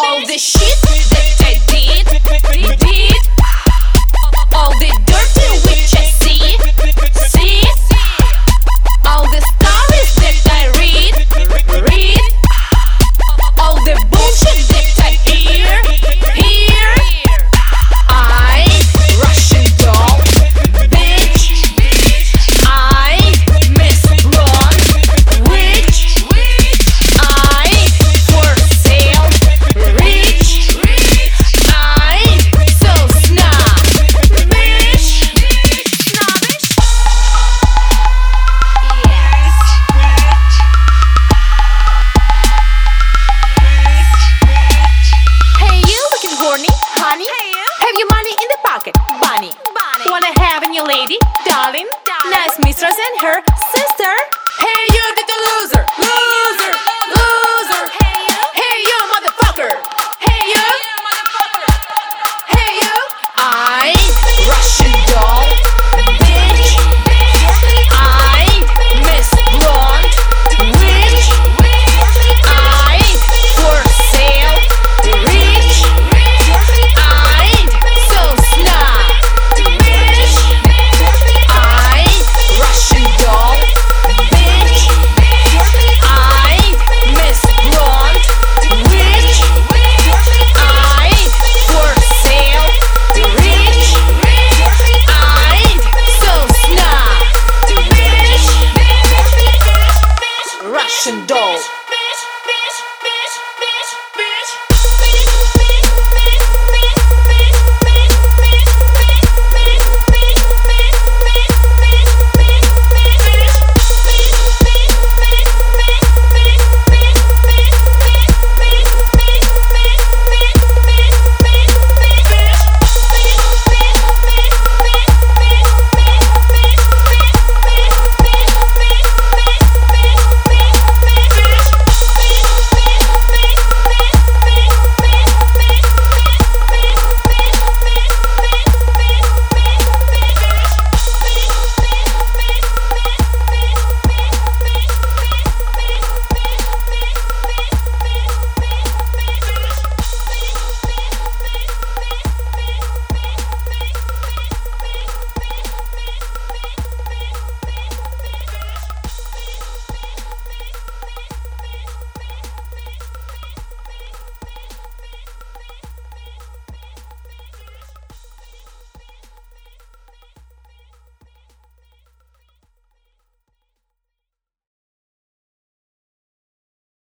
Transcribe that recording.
All the shit that I did, did, All the new lady, darling. Nice mistress and her sister. Hey, you little loser! loser. Nation Dog.